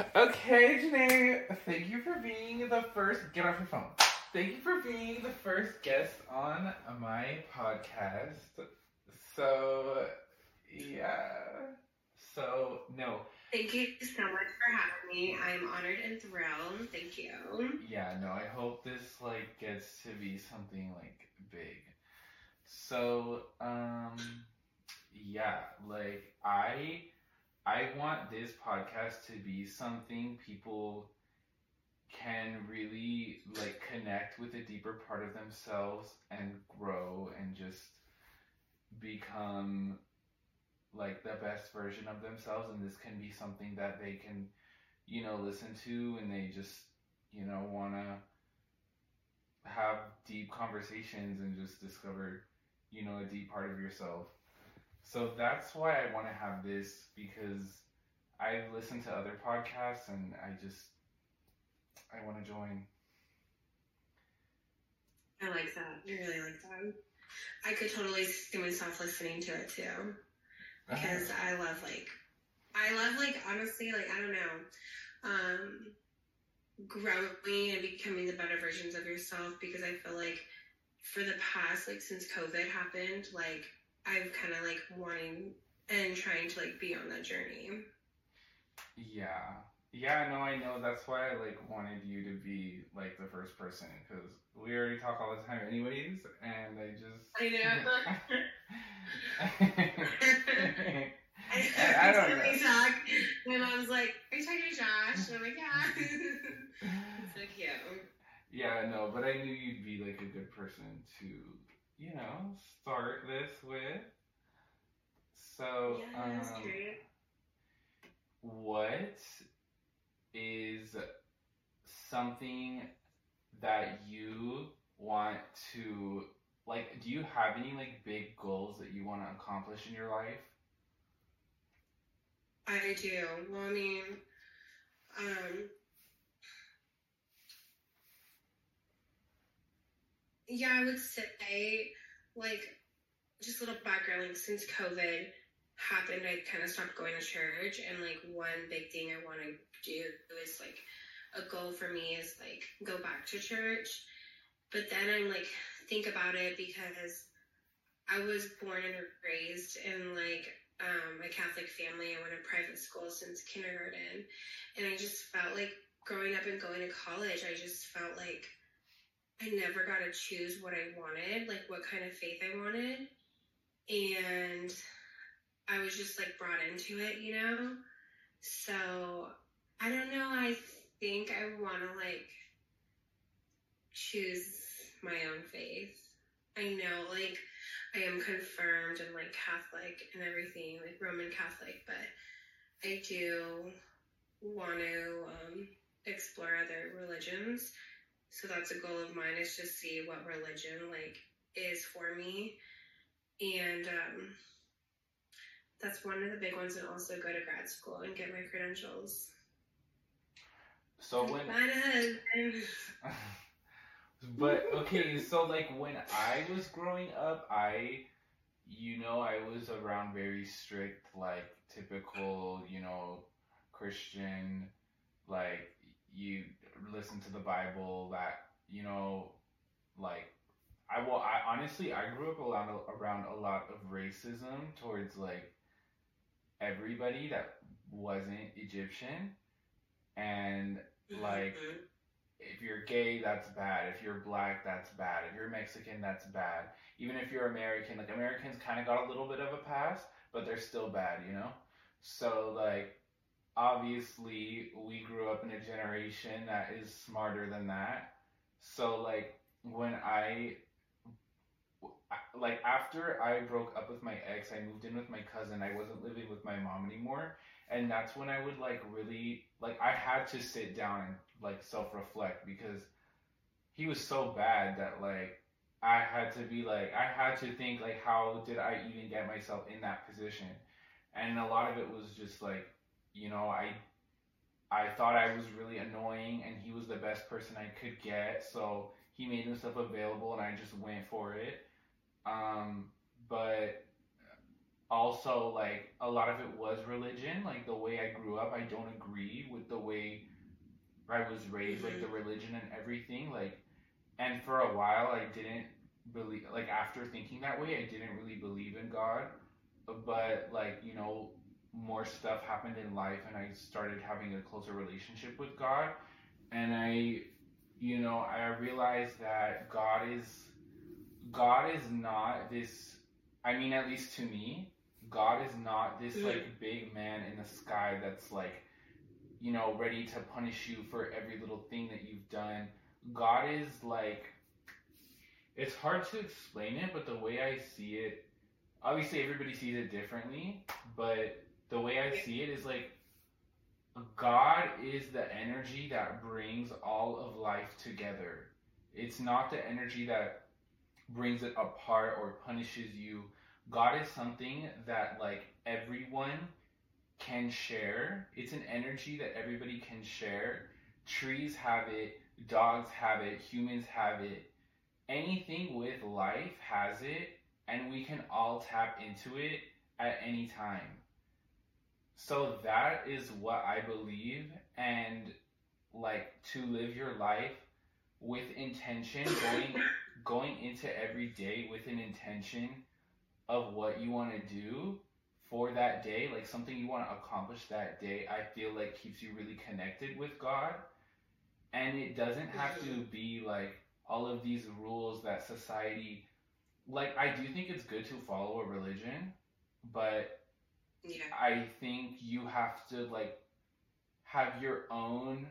Okay, Janae, thank you for being the first. Get off your phone. Thank you for being the first guest on my podcast. So, yeah. So, no. Thank you so much for having me. I'm honored and thrilled. Thank you. Yeah, no, I hope this, like, gets to be something, like, big. So, um, yeah, like, I I want this podcast to be something people can really like connect with a deeper part of themselves and grow and just become like the best version of themselves. And this can be something that they can you know listen to and they just you know want to have deep conversations and just discover you know a deep part of yourself so that's why I want to have this because I've listened to other podcasts and I just I want to join. I like that. I really like that. I could totally see myself listening to it too. Because I love like I love like honestly like I don't know. Um growing and becoming the better versions of yourself because I feel like for the past like since COVID happened, like I'm kind of like wanting and trying to like be on that journey. Yeah. Yeah, no, I know. That's why I like wanted you to be like the first person because we already talk all the time, anyways, and I just. I know. I, I don't know. We talk. My mom's like, "Are you talking to Josh?" And I'm like, "Yeah." so cute. Yeah, no, but I knew you'd be like a good person to you know, start this with. So, yeah, um, what is something that you want to like do you have any like big goals that you want to accomplish in your life i do well i mean um Yeah, I would say, like, just a little background, like, since COVID happened, I kind of stopped going to church. And, like, one big thing I want to do is, like, a goal for me is, like, go back to church. But then I'm, like, think about it because I was born and raised in, like, um, a Catholic family. I went to private school since kindergarten. And I just felt like growing up and going to college, I just felt like I never got to choose what I wanted, like what kind of faith I wanted. And I was just like brought into it, you know? So I don't know. I think I want to like choose my own faith. I know like I am confirmed and like Catholic and everything, like Roman Catholic, but I do want to um, explore other religions so that's a goal of mine is to see what religion like is for me. And um, that's one of the big ones and also go to grad school and get my credentials. So when But okay, so like when I was growing up, I you know, I was around very strict like typical, you know, Christian like you listen to the Bible, that you know, like I will. I honestly, I grew up around around a lot of racism towards like everybody that wasn't Egyptian, and like mm-hmm. if you're gay, that's bad. If you're black, that's bad. If you're Mexican, that's bad. Even if you're American, like Americans kind of got a little bit of a pass, but they're still bad, you know. So like obviously we grew up in a generation that is smarter than that. So like when I like after I broke up with my ex, I moved in with my cousin. I wasn't living with my mom anymore, and that's when I would like really like I had to sit down and like self-reflect because he was so bad that like I had to be like I had to think like how did I even get myself in that position? And a lot of it was just like you know, I I thought I was really annoying and he was the best person I could get, so he made himself available and I just went for it. Um, but also like a lot of it was religion. Like the way I grew up, I don't agree with the way I was raised, like the religion and everything. Like, and for a while, I didn't believe. Like after thinking that way, I didn't really believe in God. But like you know, more stuff happened in life, and I started having a closer relationship with God, and I, you know, I realized that God is God is not this. I mean, at least to me, God is not this Mhm. like big man in the sky that's like, you know, ready to punish you for every little thing that you've done. God is like, it's hard to explain it, but the way I see it, obviously everybody sees it differently, but the way I see it is like, God is the energy that brings all of life together. It's not the energy that brings it apart or punishes you. God is something that like everyone can share. It's an energy that everybody can share. Trees have it, dogs have it, humans have it. Anything with life has it, and we can all tap into it at any time. So that is what I believe, and like to live your life with intention, going going into every day with an intention of what you want to do for that day, like something you want to accomplish that day, I feel like keeps you really connected with God. And it doesn't have to be like all of these rules that society like I do think it's good to follow a religion, but Yeah. I think you have to like have your own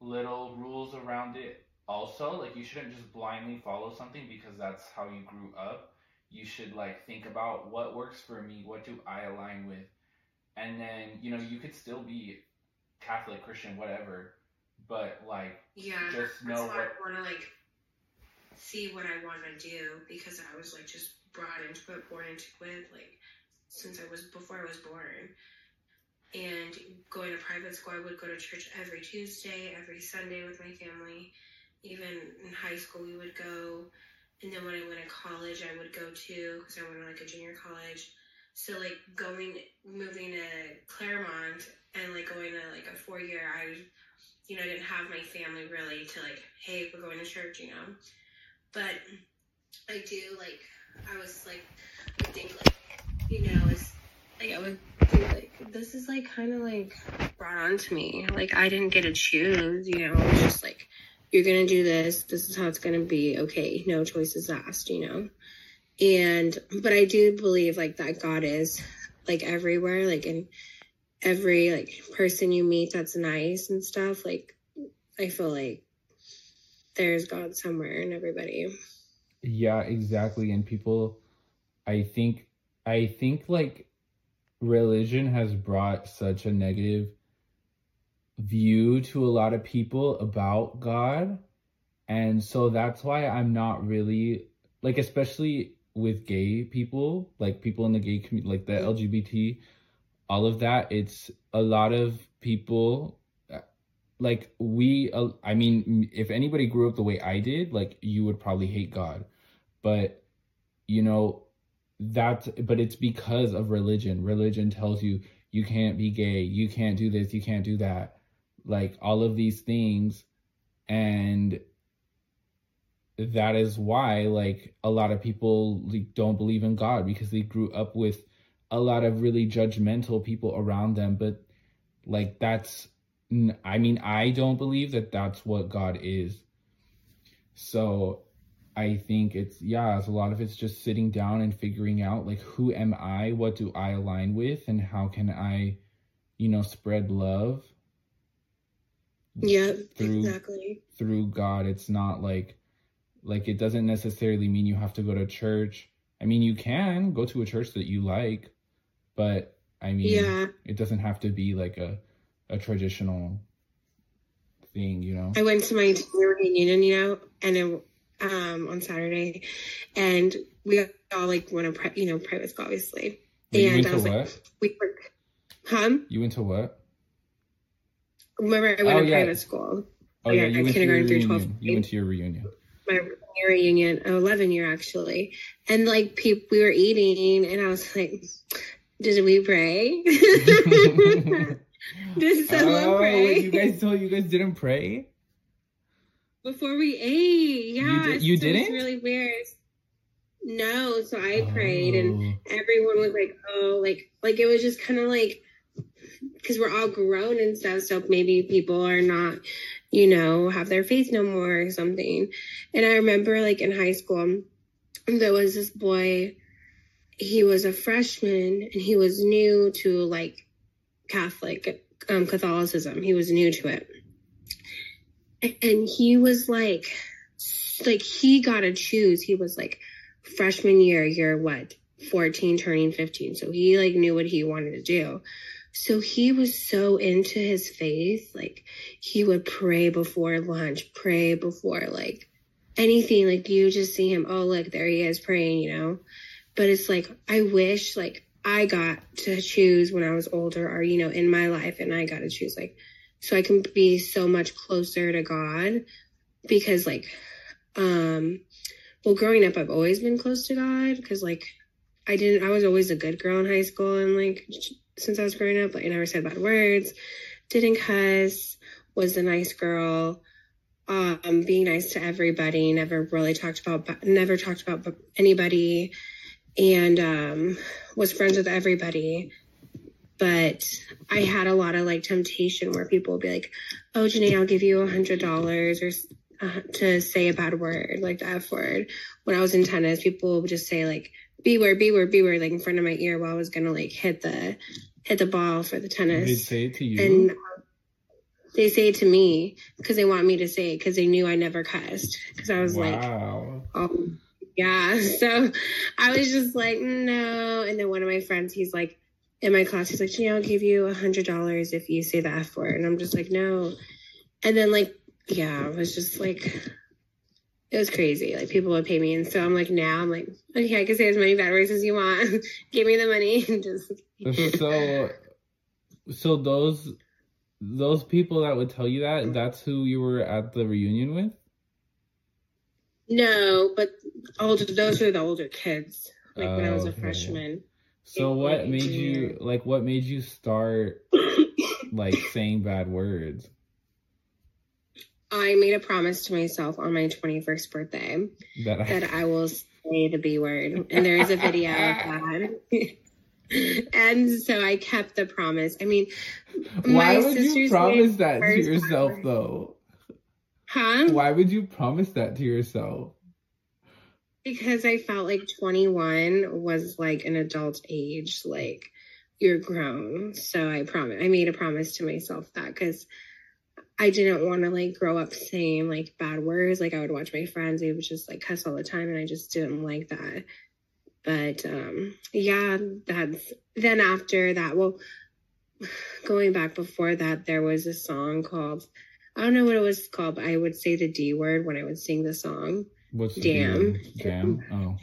little rules around it also. Like you shouldn't just blindly follow something because that's how you grew up. You should like think about what works for me, what do I align with? And then, you know, you could still be Catholic, Christian, whatever, but like Yeah. Just that's know why what- I want to like see what I want to do because I was like just brought into it, born into it, like since I was before I was born. And going to private school, I would go to church every Tuesday, every Sunday with my family. Even in high school, we would go. And then when I went to college, I would go too because I went to like a junior college. So like going, moving to Claremont and like going to like a four year, I you know, I didn't have my family really to like, hey, we're going to church, you know. But I do like, I was like, I think like, like I would think like this is like kind of like brought on to me. Like I didn't get to choose, you know. It was just like you're gonna do this. This is how it's gonna be. Okay, no choices asked, you know. And but I do believe like that God is like everywhere, like in every like person you meet that's nice and stuff like i feel like there's god somewhere in everybody Yeah, exactly. And people, I think, I think like religion has brought such a negative view to a lot of people about God. And so that's why I'm not really, like, especially with gay people, like people in the gay community, like the LGBT, all of that, it's a lot of people like we uh, i mean if anybody grew up the way i did like you would probably hate god but you know that but it's because of religion. Religion tells you you can't be gay. You can't do this. You can't do that. Like all of these things. And that is why like a lot of people like, don't believe in god because they grew up with a lot of really judgmental people around them. But like that's i mean i don't believe that that's what god is. So i think it's yeah it's a lot of it's just sitting down and figuring out like who am i? What do i align with? And how can i you know spread love? Yeah Through- exactly. through god. It's not like like it doesn't necessarily mean you have to go to church. I mean you can go to a church that you like but i mean yeah. it doesn't have to be like a a traditional thing you know? I went to my reunion you know and it, um on saturday and we all like went to pri- you know private school obviously Wait, you and I was like- what we were hum you went to what remember i went Oh, to yeah. private school oh Yeah, yeah, you went to your kindergarten through 12th you went to your reunion my reunion, 11 year actually. And like people, we were eating, and I was like, Did we pray? Did someone oh, pray? you guys told you guys didn't pray? Before we ate, yeah. You did, you so didn't. really weird. No, so I prayed and everyone was like, oh, like, like it was just kind of like, because we're all grown and stuff, so maybe people are not, you know, have their faith no more or something. And I remember, like, in high school, there was this boy, he was a freshman and he was new to, like, Catholic um, Catholicism. He was new to it. And he was like, like, he got to choose. He was like, freshman year, you're what, 14, turning 15. So he like knew what he wanted to do. So he was so into his faith. Like he would pray before lunch, pray before like anything. Like you just see him, oh, look, there he is praying, you know? But it's like, I wish like I got to choose when I was older or, you know, in my life and I got to choose like, so I can be so much closer to God because like, um, well, growing up, I've always been close to God because, like, I didn't, I was always a good girl in high school and, like, since I was growing up, like, I never said bad words, didn't cuss, was a nice girl, um, being nice to everybody, never really talked about, never talked about anybody, and, um, was friends with everybody. But I had a lot of like temptation where people would be like, "Oh, Janae, I'll give you a hundred dollars," or uh, to say a bad word, like the F word. When I was in tennis, people would just say like B word, B word, B word, like in front of my ear while I was gonna like hit the hit the ball for the tennis. They say it to you. And uh, they say it to me because they want me to say it because they knew I never cussed. Because I was like, wow. oh, yeah. So I was just like, no. And then one of my friends, he's like, in my class, he's like, Janelle, I'll give you a hundred dollars if you say the F word. And I'm just like, no. And then like, yeah, it was just like, it was crazy. Like people would pay me. And so I'm like, now I'm like, okay, I can say as many bad words as you want. give me the money and just. so so those those people that would tell you that that's who you were at the reunion with No, but older, those were the older kids. Like when I was a Okay. freshman. So what made you like what made you start like saying bad words I made a promise to myself on my 21st birthday that I, that I will say the B word. And there is a video of that. and so I kept the promise. I mean, why my would you promise that to yourself though huh? why would you promise that to yourself Because I felt like 21 was like an adult age, like you're grown. So I promise, I made a promise to myself that because I didn't want to like grow up saying like bad words. Like I would watch my friends, they would just like cuss all the time, and I just didn't like that. But um yeah, that's then after that, well, going back before that, there was a song called I don't know what it was called, but I would say the D word when I would sing the song. What's Damn. damn oh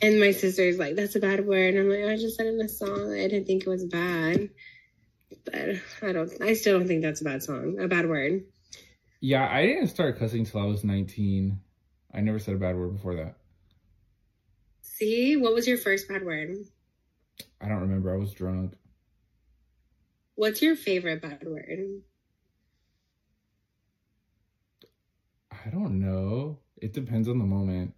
And my sister's like, that's a bad word. And I'm like, I just said it in a song. I didn't think it was bad. But I don't, I still don't think that's a bad song, a bad word. yeah i didn't start cussing till i was 19 i never said a bad word before that See, what was your first bad word? i don't remember i was drunk What's your favorite bad word? I don't know. It depends on the moment.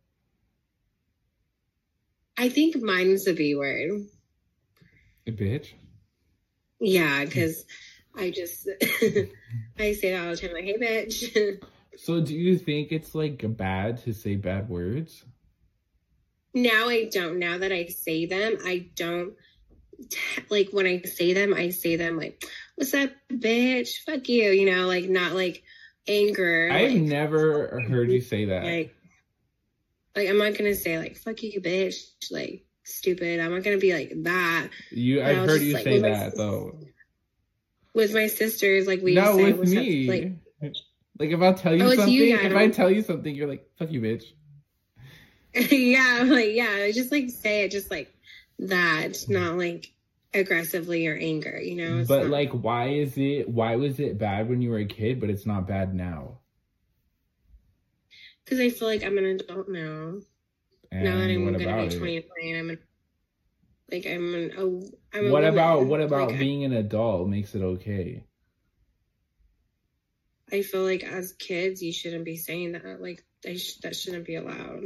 I think mine's the B word. A bitch. Yeah, because I just, I say that all the time, like, hey, bitch. So do you think it's like bad to say bad words? now I don't. Now that I say them, I don't, like, when I say them, I say them like, what's up, bitch? Fuck you, you know, like, not like anger. I've like, never heard you say that. like like I'm not gonna say like fuck you bitch like stupid I'm not gonna be like that You I I've heard just, you like, say that sis- though. with my sisters like we No, say, with "What's up?" me. like Like if I'll tell you Oh, something, you, if Adam. I tell you something, you're like, fuck you, bitch. yeah I'm like yeah I just like say it just like that not like aggressively or anger you know It's But not- like why is it why was it bad when you were a kid, but it's not bad now? because I feel like I'm an adult now And now that I'm gonna be it? 29 I'm an Like I'm an. Oh, I'm a what woman. about what about Like, being an adult makes it okay? I feel like as kids, you shouldn't be saying that. Like sh- that shouldn't be allowed.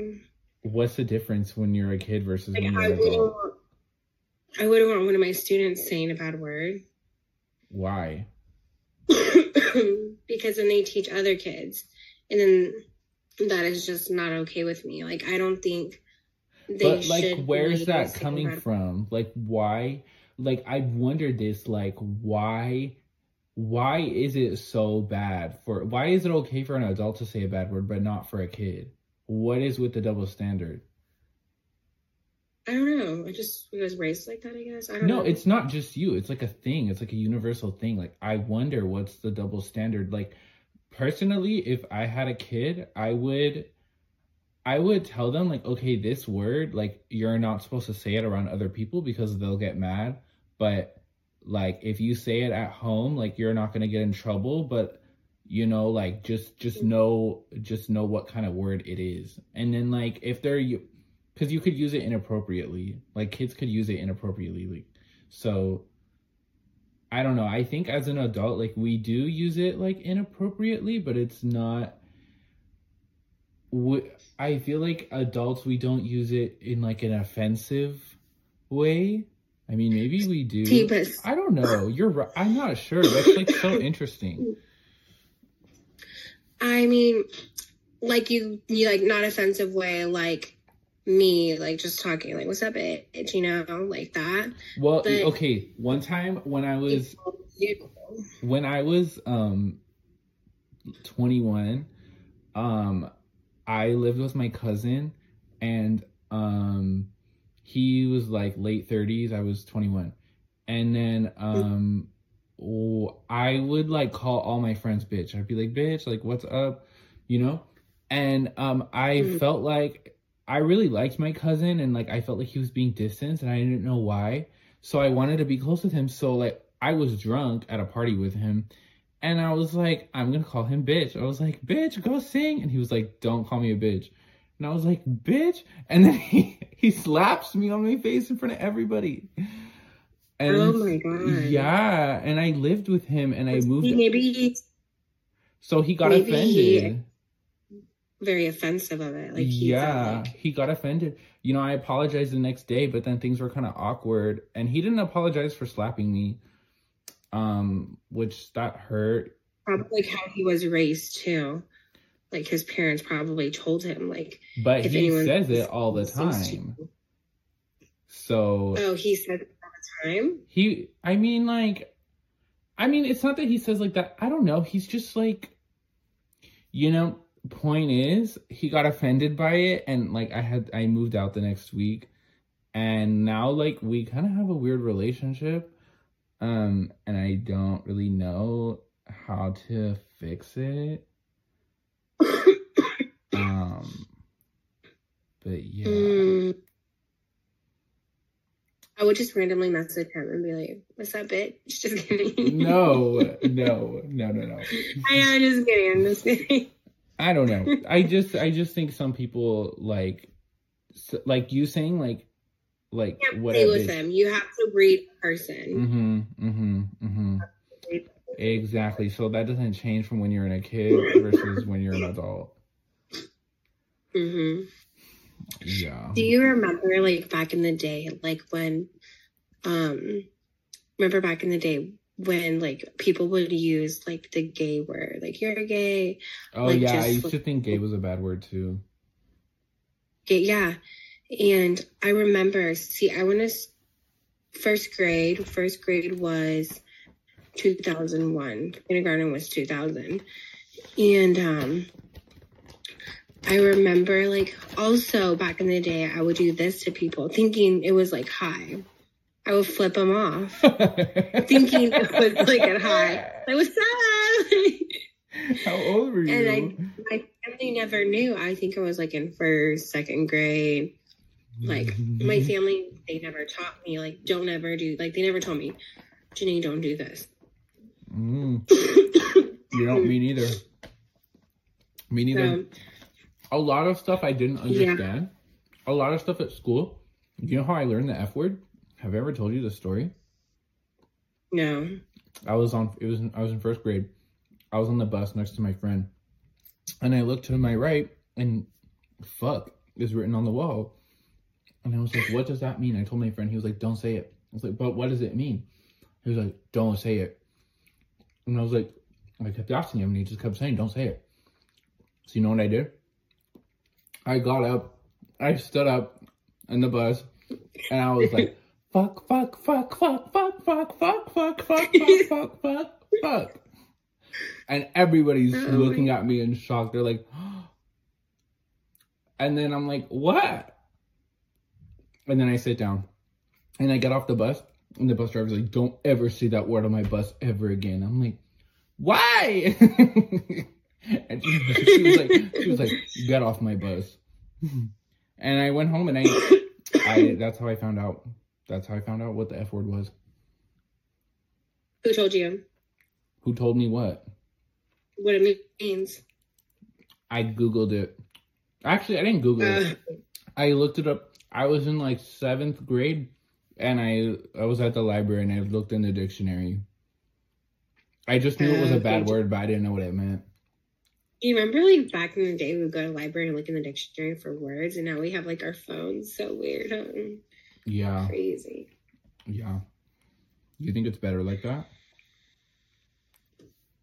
What's the difference when you're a kid versus Like when you're I an adult? I wouldn't want one of my students saying a bad word. Why? because then they teach other kids, and then that is just not okay with me. Like I don't think they but like where's that coming bad- from? Like why? Like I've wondered this like why why is it so bad for why is it okay for an adult to say a bad word but not for a kid? What is with the double standard know. I just we was raised like that. I guess. I don't no know. it's not just you it's like a thing it's like a universal thing like i wonder what's the double standard like personally if i had a kid i would i would tell them like okay this word like you're not supposed to say it around other people because they'll get mad but like if you say it at home like you're not going to get in trouble but you know like just just mm-hmm. know just know what kind of word it is and then like if they're you because you could use it inappropriately. Like kids could use it inappropriately like so i don't know. I think as an adult like we do use it like inappropriately but it's not we, i feel like adults we don't use it in like an offensive way. I mean maybe we do. I don't know. You're right i'm not sure. That's like so interesting. I mean, like you, you like not offensive way, like me, like just talking, like what's up, bitch, you know, like that. well But- okay one time when i was when I was um 21, um I lived with my cousin and um he was like late 30s, I was 21. And then um I would like call all my friends bitch. I'd be like, "Bitch, like what's up?" You know? And um I Mhm. felt like I really liked my cousin and like I felt like he was being distant and I didn't know why. So I wanted to be close with him. So like I was drunk at a party with him and I was like, I'm gonna call him bitch. I was like, bitch, go sing. And he was like, don't call me a bitch. And I was like, bitch. And then he, he slaps me on my face in front of everybody. And oh my god. yeah, and I lived with him and I moved. Maybe So he got maybe he- offended. Very offensive of it. Like he yeah, like, he got offended. You know, I apologized the next day, but then things were kind of awkward, and he didn't apologize for slapping me, um, which that hurt. probably like how he was raised too. Like his parents probably told him like But if he anyone says it all the time. So Oh, he said it all the time. he, I mean, like, I mean, it's not that he says like that. I don't know. He's just like, you know. Point is, he got offended by it, and like I had, I moved out the next week, and now like we kind of have a weird relationship, um, and I don't really know how to fix it. Um, but yeah. Mm. I would just randomly message him and be like, "What's up, bitch?" Just kidding. no, no, no, no, no. I am just kidding. I'm just kidding. I don't know. I just, I just think some people like, s- like you saying like, like You what with him. You have to read person. Mm-hmm. Mm-hmm. Mm-hmm. Exactly. So that doesn't change from when you're in a kid versus when you're an adult. Mm-hmm. Yeah. Do you remember, like back in the day, like when, um, remember back in the day when like people would use like the gay word, like you're gay, Oh like, yeah, I just- used to think gay was a bad word too. gay, yeah. And I remember, see, I went to first grade. First grade was 2001. Kindergarten was 2000. And um, I remember, like, also back in the day, I would do this to people, thinking it was like hi. I would flip them off, thinking it was like a high. Like, what's up? How old were you? And I- My family never knew. I think I was like in first, second grade. Like Mm-hmm. my family, they never taught me like don't ever do like they never told me, Janine, don't do this. Mm, you don't. Me neither. Me neither. So a lot of stuff I didn't understand. A lot of stuff at school. You know how I learned the F word? Have I ever told you this story? No. I was on. It was. I was in first grade. I was on the bus next to my friend, and I looked to my right, and "fuck" is written on the wall. And I was like, "What does that mean?" I told my friend. He was like, "Don't say it." I was like, "But what does it mean?" He was like, "Don't say it." And I was like, I kept asking him, and he just kept saying, "Don't say it." So you know what I did? I got up, I stood up in the bus, and I was like, "Fuck, fuck, fuck, fuck, fuck, fuck, fuck, fuck, fuck, fuck, fuck, fuck, fuck," and everybody's Oh looking at me in shock. They're like, and then I'm like, "What?" And then I sit down, and I get off the bus, and the bus driver's like, "Don't ever say that word on my bus ever again." I'm like, "Why?" and she, she was like, "She was like, get off my bus." and I went home, and I, I that's how I found out. That's how I found out what the f word was. Who told you Who told me what? what it means? I googled it. Actually, I didn't Google it. Uh, I looked it up. I was in like seventh grade, and I I was at the library and I looked in the dictionary. I just knew it was a bad Okay. word, but I didn't know what it meant. you remember like back in the day we would go to the library and look in the dictionary for words and now we have like our phones. So weird, huh? Yeah, Crazy. yeah. You think it's better like that?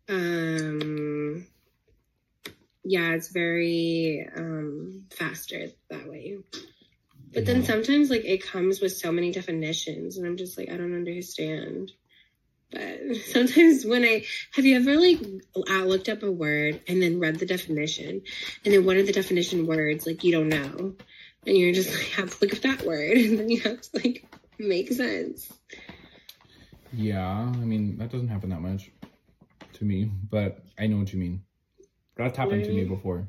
Um yeah, it's very um faster that way. But then sometimes like it comes with so many definitions and I'm just like I don't understand. But sometimes when I have you ever like looked up a word and then read the definition and then one of the definition words like you don't know and you're just like have to look up that word and then you have to like make sense. Yeah, I mean that doesn't happen that much to me, but I know what you mean. That's happened to me before.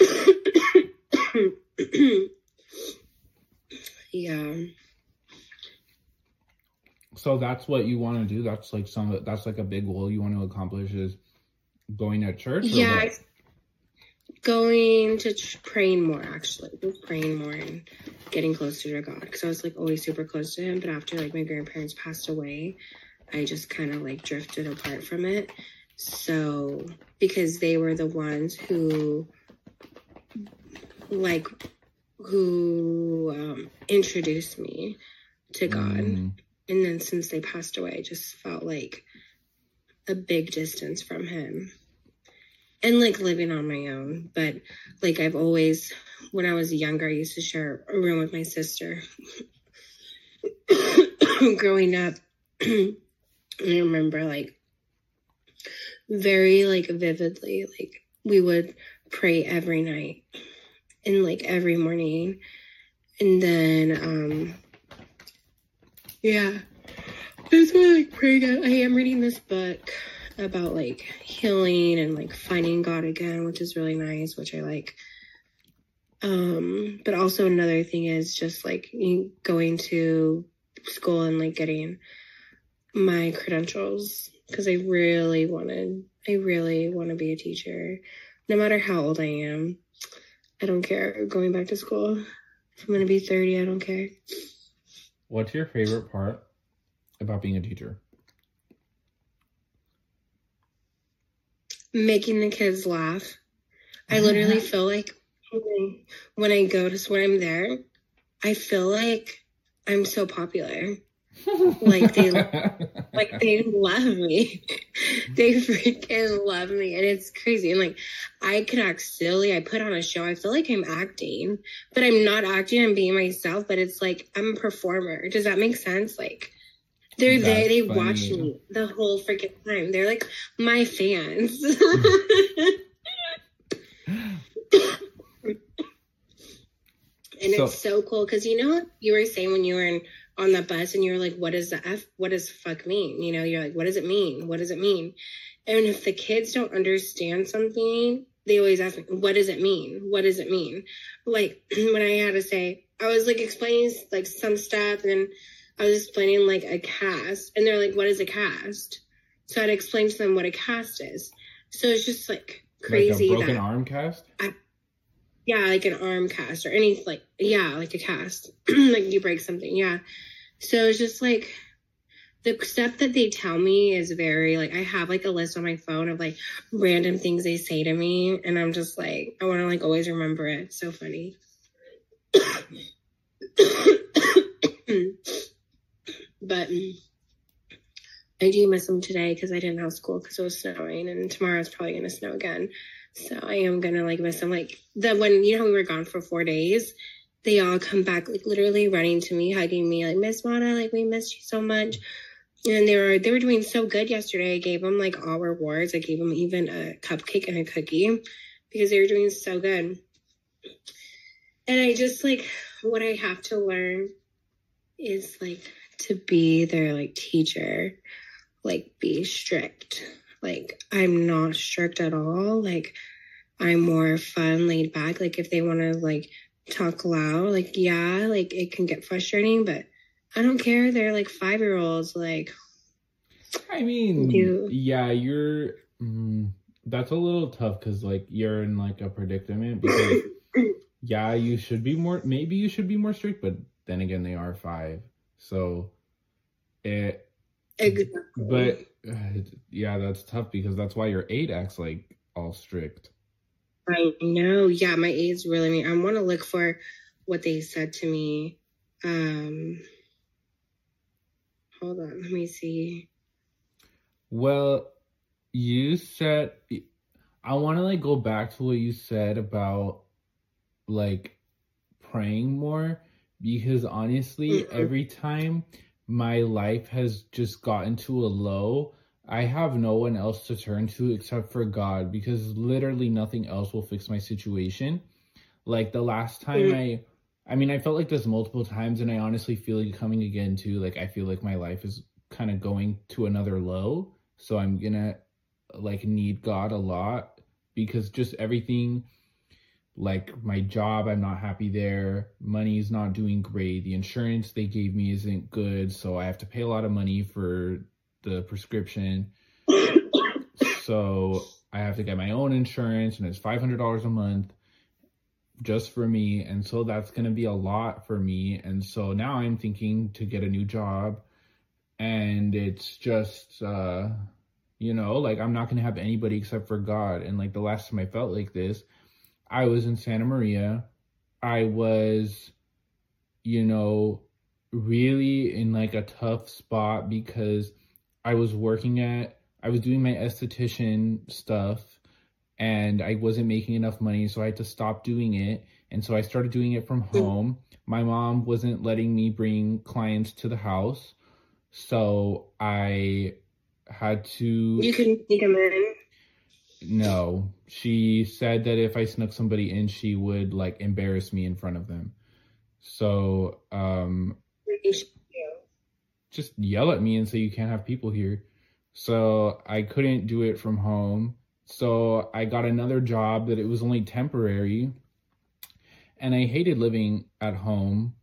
yeah. So that's what you want to do. That's like some. That's like a big goal you want to accomplish is going to church. Yeah, going to praying more actually, just praying more and getting closer to God because I was like always super close to Him, but after like my grandparents passed away, I just kind of like drifted apart from it. So because they were the ones who like who um, introduced me to God. Mm, And then since they passed away, I just felt like a big distance from him. And like living on my own. But like I've always, when I was younger, I used to share a room with my sister. Growing up, I remember like very like vividly, like we would pray every night and like every morning. And then, um, yeah. Why I like praying. I am reading this book about like healing and like finding God again, which is really nice, which I like. Um, but also another thing is just like going to school and like getting my credentials because I really wanted, I really want to be a teacher, no matter how old I am. I don't care going back to school. If I'm gonna be 30, I don't care. What's your favorite part about being a teacher? Making the kids laugh. I oh literally feel like when- when I go to when I'm there, I feel like I'm so popular. Like they- Like they love me. they freaking love me. And it's crazy. And like I can act silly. I put on a show. I feel like I'm acting. But I'm not acting, I'm being myself, but it's like I'm a performer. Does that make sense? Like they're there, they funny. watch me the whole freaking time. They're like my fans. And So- it's so cool because you know what you were saying when you were in, on the bus and you were like, "What does the f? What does fuck mean?" You know, you're like, "What does it mean? What does it mean?" And if the kids don't understand something, they always ask me, "What does it mean? What does it mean?" Like when I had to say, I was like explaining like some stuff, and then I was explaining like a cast, and they're like, "What is a cast?" So I'd explain to them what a cast is. So it's just like crazy like a broken that arm cast. Yeah, like an arm cast or any like yeah, like a cast. like you break something, yeah. So it's just like the stuff that they tell me is very like I have like a list on my phone of like random things they say to me and I'm just like I want to like always remember it. It's so funny. But mm, I do miss them today because I didn't have school because it was snowing and tomorrow it's probably gonna snow again. So I am gonna like miss them. Like the when you know we were gone for four days, they all come back like literally running to me, hugging me, like Miss Mona, like we missed you so much and they were they were doing so good yesterday. I gave them like all rewards. I gave them even a cupcake and a cookie because they were doing so good. And I just like what I have to learn is like to be their like teacher, like be strict. Like I'm not strict at all. Like I'm more fun, laid back. Like if they want to like talk loud, like yeah, like it can get frustrating, but I don't care. They're like five year olds. Like, I mean, you... yeah, you're. Mm, that's a little tough because like you're in like a predicament because yeah, you should be more. Maybe you should be more strict, but then again, they are five, so it. Exactly. But yeah, that's tough because that's why your eight acts like all strict. I know. Yeah, my eight's really mean. I want to look for what they said to me. Um Hold on, let me see. Well, you said I want to like go back to what you said about like praying more because honestly, mm-hmm. every time my life has just gotten to a low, I have no one else to turn to except for God because literally nothing else will fix my situation. Like the last time mm-hmm. I I mean, I felt like this multiple times, and I honestly feel like coming again too. Like, I feel like my life is kind of going to another low. So I'm gonna like need God a lot because just everything, like my job, I'm not happy there. Money's not doing great. The insurance they gave me isn't good. So I have to pay a lot of money for the prescription. so I have to get my own insurance, and it's $500 a month just for me and so that's going to be a lot for me and so now i'm thinking to get a new job and it's just uh you know like i'm not going to have anybody except for god and like the last time i felt like this i was in santa maria i was you know really in like a tough spot because i was working at i was doing my esthetician stuff and I wasn't making enough money, so I had to stop doing it. And so I started doing it from mm. home. My mom wasn't letting me bring clients to the house, so I had to. You couldn't sneak them in. No, she said that if I snuck somebody in, she would like embarrass me in front of them. So, um, just yell at me and say you can't have people here. So I couldn't do it from home. So I got another job that it was only temporary. And I hated living at home.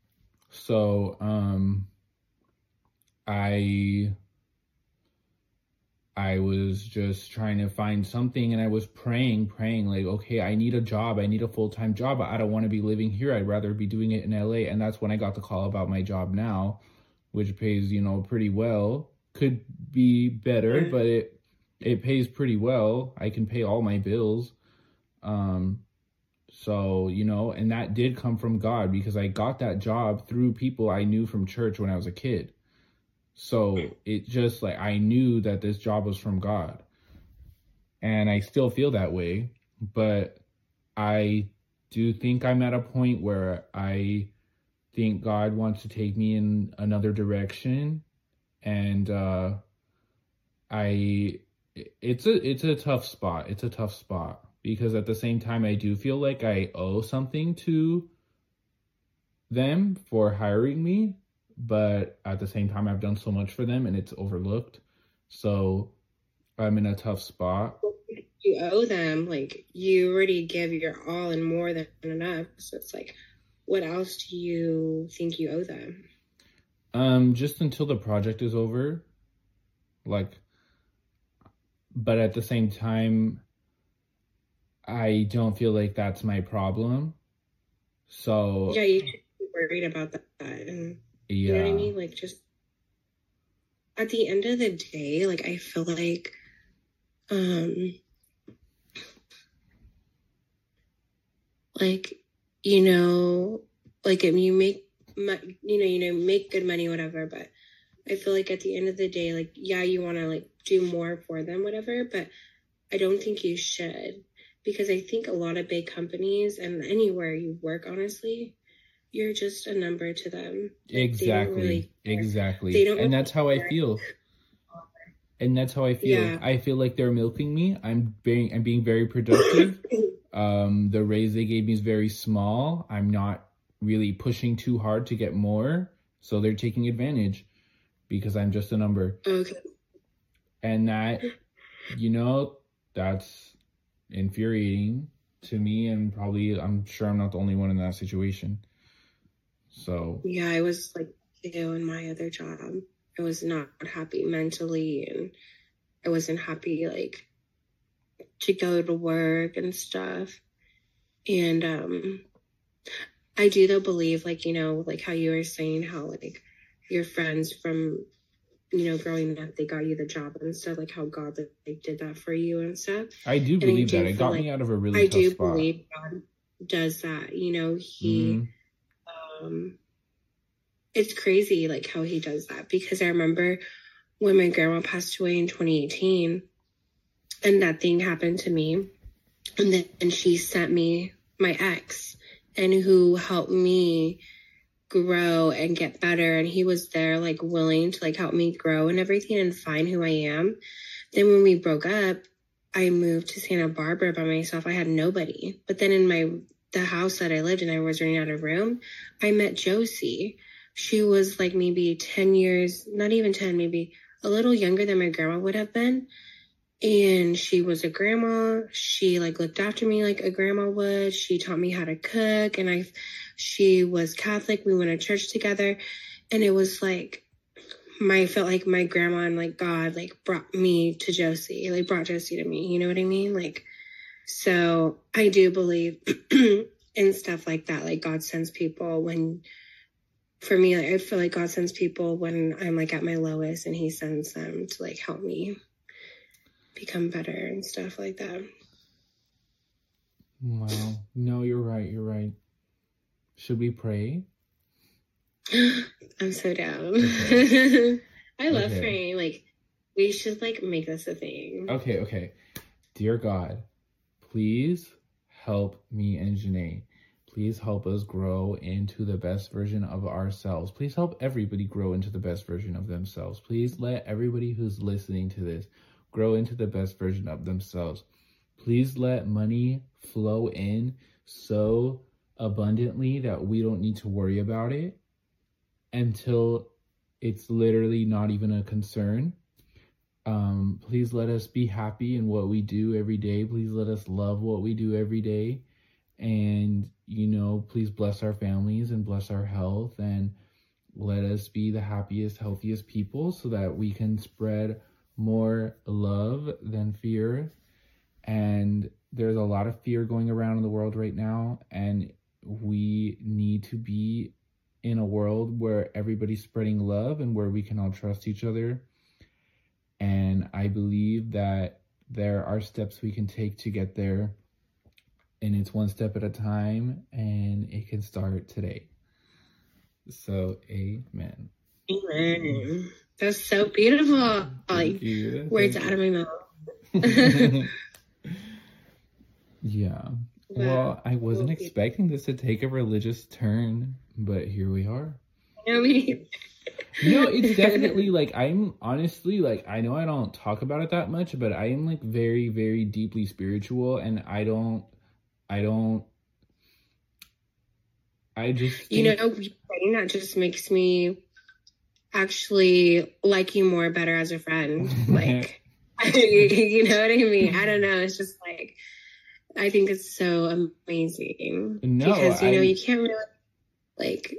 So um I I was just trying to find something and I was praying, praying like, okay, I need a job. I need a full-time job. I don't want to be living here. I'd rather be doing it in LA. And that's when I got the call about my job now, which pays, you know, pretty well. Could be better, but it it pays pretty well. I can pay all my bills. Um, so, you know, and that did come from God because I got that job through people I knew from church when I was a kid. So it just like I knew that this job was from God. And I still feel that way, but I do think I'm at a point where I think God wants to take me in another direction and uh I it's a it's a tough spot. It's a tough spot because at the same time I do feel like I owe something to them for hiring me, but at the same time I've done so much for them and it's overlooked. So I'm in a tough spot. You owe them like you already give your all and more than enough. So it's like what else do you think you owe them? Um just until the project is over. Like but at the same time I don't feel like that's my problem. So Yeah, you should be worried about that. And you know what I mean? Like just at the end of the day, like I feel like um like you know like if you make you know you know make good money whatever but i feel like at the end of the day like yeah you want to like do more for them whatever but i don't think you should because i think a lot of big companies and anywhere you work honestly you're just a number to them Like, they Exactly. really exactly. They don't and that's how I feel. And that's how I feel. Yeah. I feel like they're milking me. I'm being I'm being very productive. um the raise they gave me is very small. I'm not really pushing too hard to get more. So they're taking advantage because I'm just a number. okay And that you know, that's infuriating to me and probably I'm sure I'm not the only one in that situation. So Yeah, I was like you in my other job. I was not happy mentally and I wasn't happy like to go to work and stuff. And um I do though believe like, you know, like how you were saying how like your friends from you know, growing up, they got you the job and stuff, like how God like did that for you and stuff. I do I believe do that. It got like- me out of a really I tough do spot. believe God does that. You know, he Mhm. Um it's crazy like how he does that because I remember when my grandma passed away in 2018 and that thing happened to me and then and she sent me my ex and who helped me grow and get better and he was there like willing to like help me grow and everything and find who I am. Then when we broke up, I moved to Santa Barbara by myself. I had nobody. But then in my the house that I lived in, I was renting out a room. I met Josie. She was like maybe 10 years, not even 10, maybe a little younger than my grandma would have been. And she was a grandma. She like looked after me like a grandma would. She taught me how to cook and I, she was Catholic. We went to church together and it was like, my, felt like my grandma and like God like brought me to Josie, like brought Josie to me. You know what I mean? Like, so I do believe in stuff like that. Like God sends people when, for me, like I feel like God sends people when I'm like at my lowest, and He sends them to like help me become better and stuff like that. Wow. No, you're right. You're right. Should we pray? I'm so down. Okay. I love Okay. praying. Like we should like make this a thing. Okay, okay. Dear God, please help me and Janae. Please help us grow into the best version of ourselves. Please help everybody grow into the best version of themselves. Please let everybody who's listening to this grow into the best version of themselves. Please let money flow in so abundantly that we don't need to worry about it until it's literally not even a concern. Um, please let us be happy in what we do every day. Please let us love what we do every day. And, you know, please bless our families and bless our health and let us be the happiest, healthiest people so that we can spread more love than fear. And there's a lot of fear going around in the world right now. And we need to be in a world where everybody's spreading love and where we can all trust each other. And I believe that there are steps we can take to get there. And it's one step at a time, and it can start today. So, amen. Amen. That's so beautiful. Thank Like you. words Thank out of my mouth. yeah. Well, I wasn't expecting this to take a religious turn, but here we are. I mean, No, it's definitely like I'm honestly like I know I don't talk about it that much, but I am like very, very deeply spiritual and I don't I don't I just you think- know, saying that just makes me actually like you more better as a friend. Like, you know what I mean? I don't know. It's just like, I think it's so amazing. No, because, you know, I- you can't really, like,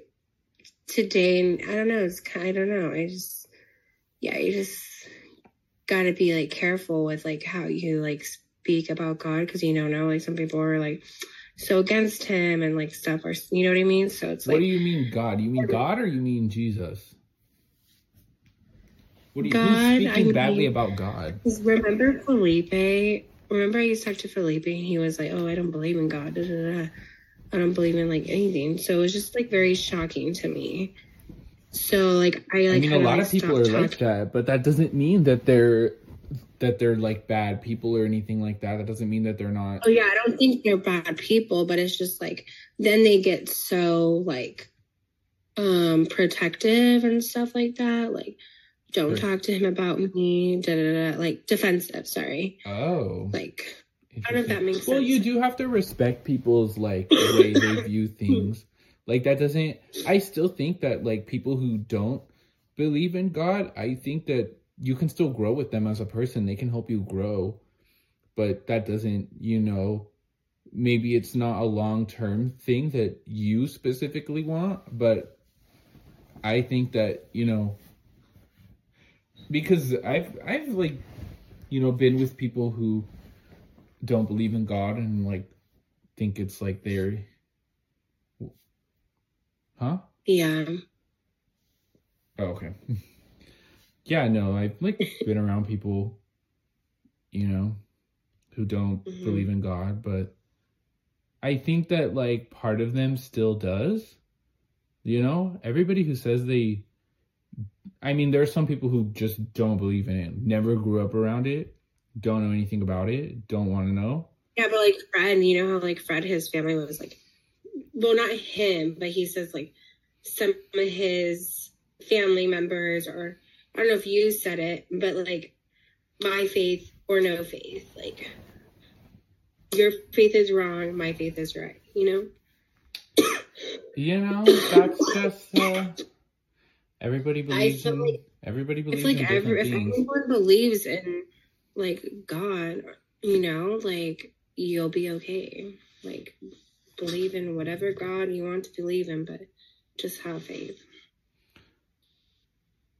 today, and I don't know, it's kind I don't know. I just, yeah, you just gotta be, like, careful with, like, how you, like, speak about God because you know now like some people are like so against him and like stuff or you know what I mean. So it's like what do you mean God? You mean God or you mean Jesus? What do you, God, who's speaking I mean- badly about God? remember Felipe? Remember I used to talk to Felipe and he was like, "Oh, I don't believe in God. Da, da, da. I don't believe in like anything." So it was just like very shocking to me. So like I like I mean, a lot of people are stopped like that, but that doesn't mean that they're that they're like bad people or anything like that. That doesn't mean that they're not. Oh yeah, I don't think they're bad people, but it's just like then they get so like um protective and stuff like that. Like don't Right. talk to him about me, da da da like defensive, sorry. Oh, Like I don't know if that makes Well, sense. you do have to respect people's like way they view things. Like that doesn't. I still think that like people who don't believe in God, I think that you can still grow with them as a person. They can help you grow, but that doesn't. You know, maybe it's not a long term thing that you specifically want, but I think that you know because I've I've like you know been with people who don't believe in God and like think it's like they're huh yeah. oh, okay yeah no I've like been around people you know who don't Mhm. believe in God but I think that like part of them still does you know everybody who says they I mean there are some people who just don't believe in it never grew up around it don't know anything about it don't want to know Yeah, but like Fred, you know how like Fred, his family was like, well, not him, but he says like some of his family members, or I don't know if you said it, but like my faith or no faith, like your faith is wrong, my faith is right, you know? You know, that's just uh, everybody believes in like- everybody believes like in different every, if things. everyone believes in like God, you know, like you'll be okay. Like believe in whatever God you want to believe in, but just have faith.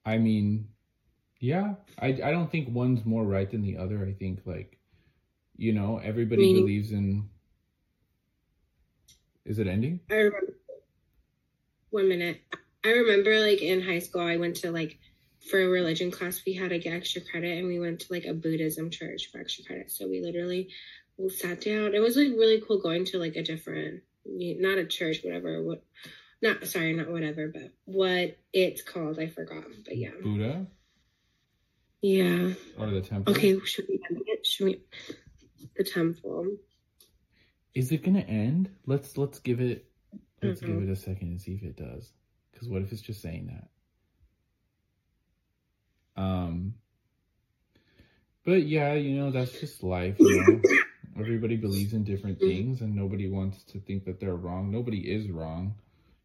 I mean, yeah, I I don't think one's more right than the other. I think like, you know, everybody Meaning- believes in. Is it ending? I remember one minute. I remember like in high school I went to like for a religion class we had to get extra credit and we went to like a Buddhism church for extra credit. So we literally sat down. It was like really cool going to like a different not a church, whatever. What not sorry, not whatever, but what it's called, I forgot. But yeah. Buddha Yeah. or the temple? Okay, should we end it? Should we the temple? Is it gonna end? Let's let's give it let's Mhm. give it a second and see if it does. Because what if it's just saying that? Um. But yeah, you know that's just life. You know, everybody believes in different things, and nobody wants to think that they're wrong. Nobody is wrong.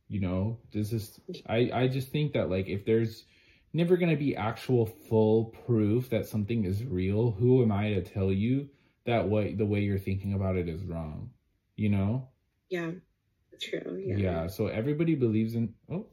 You know, this is I I just think that like if there's never gonna be actual full proof that something is real, who am I to tell you that what the way you're thinking about it is wrong? You know? Yeah. True. Yeah. Yeah. so everybody believes in oh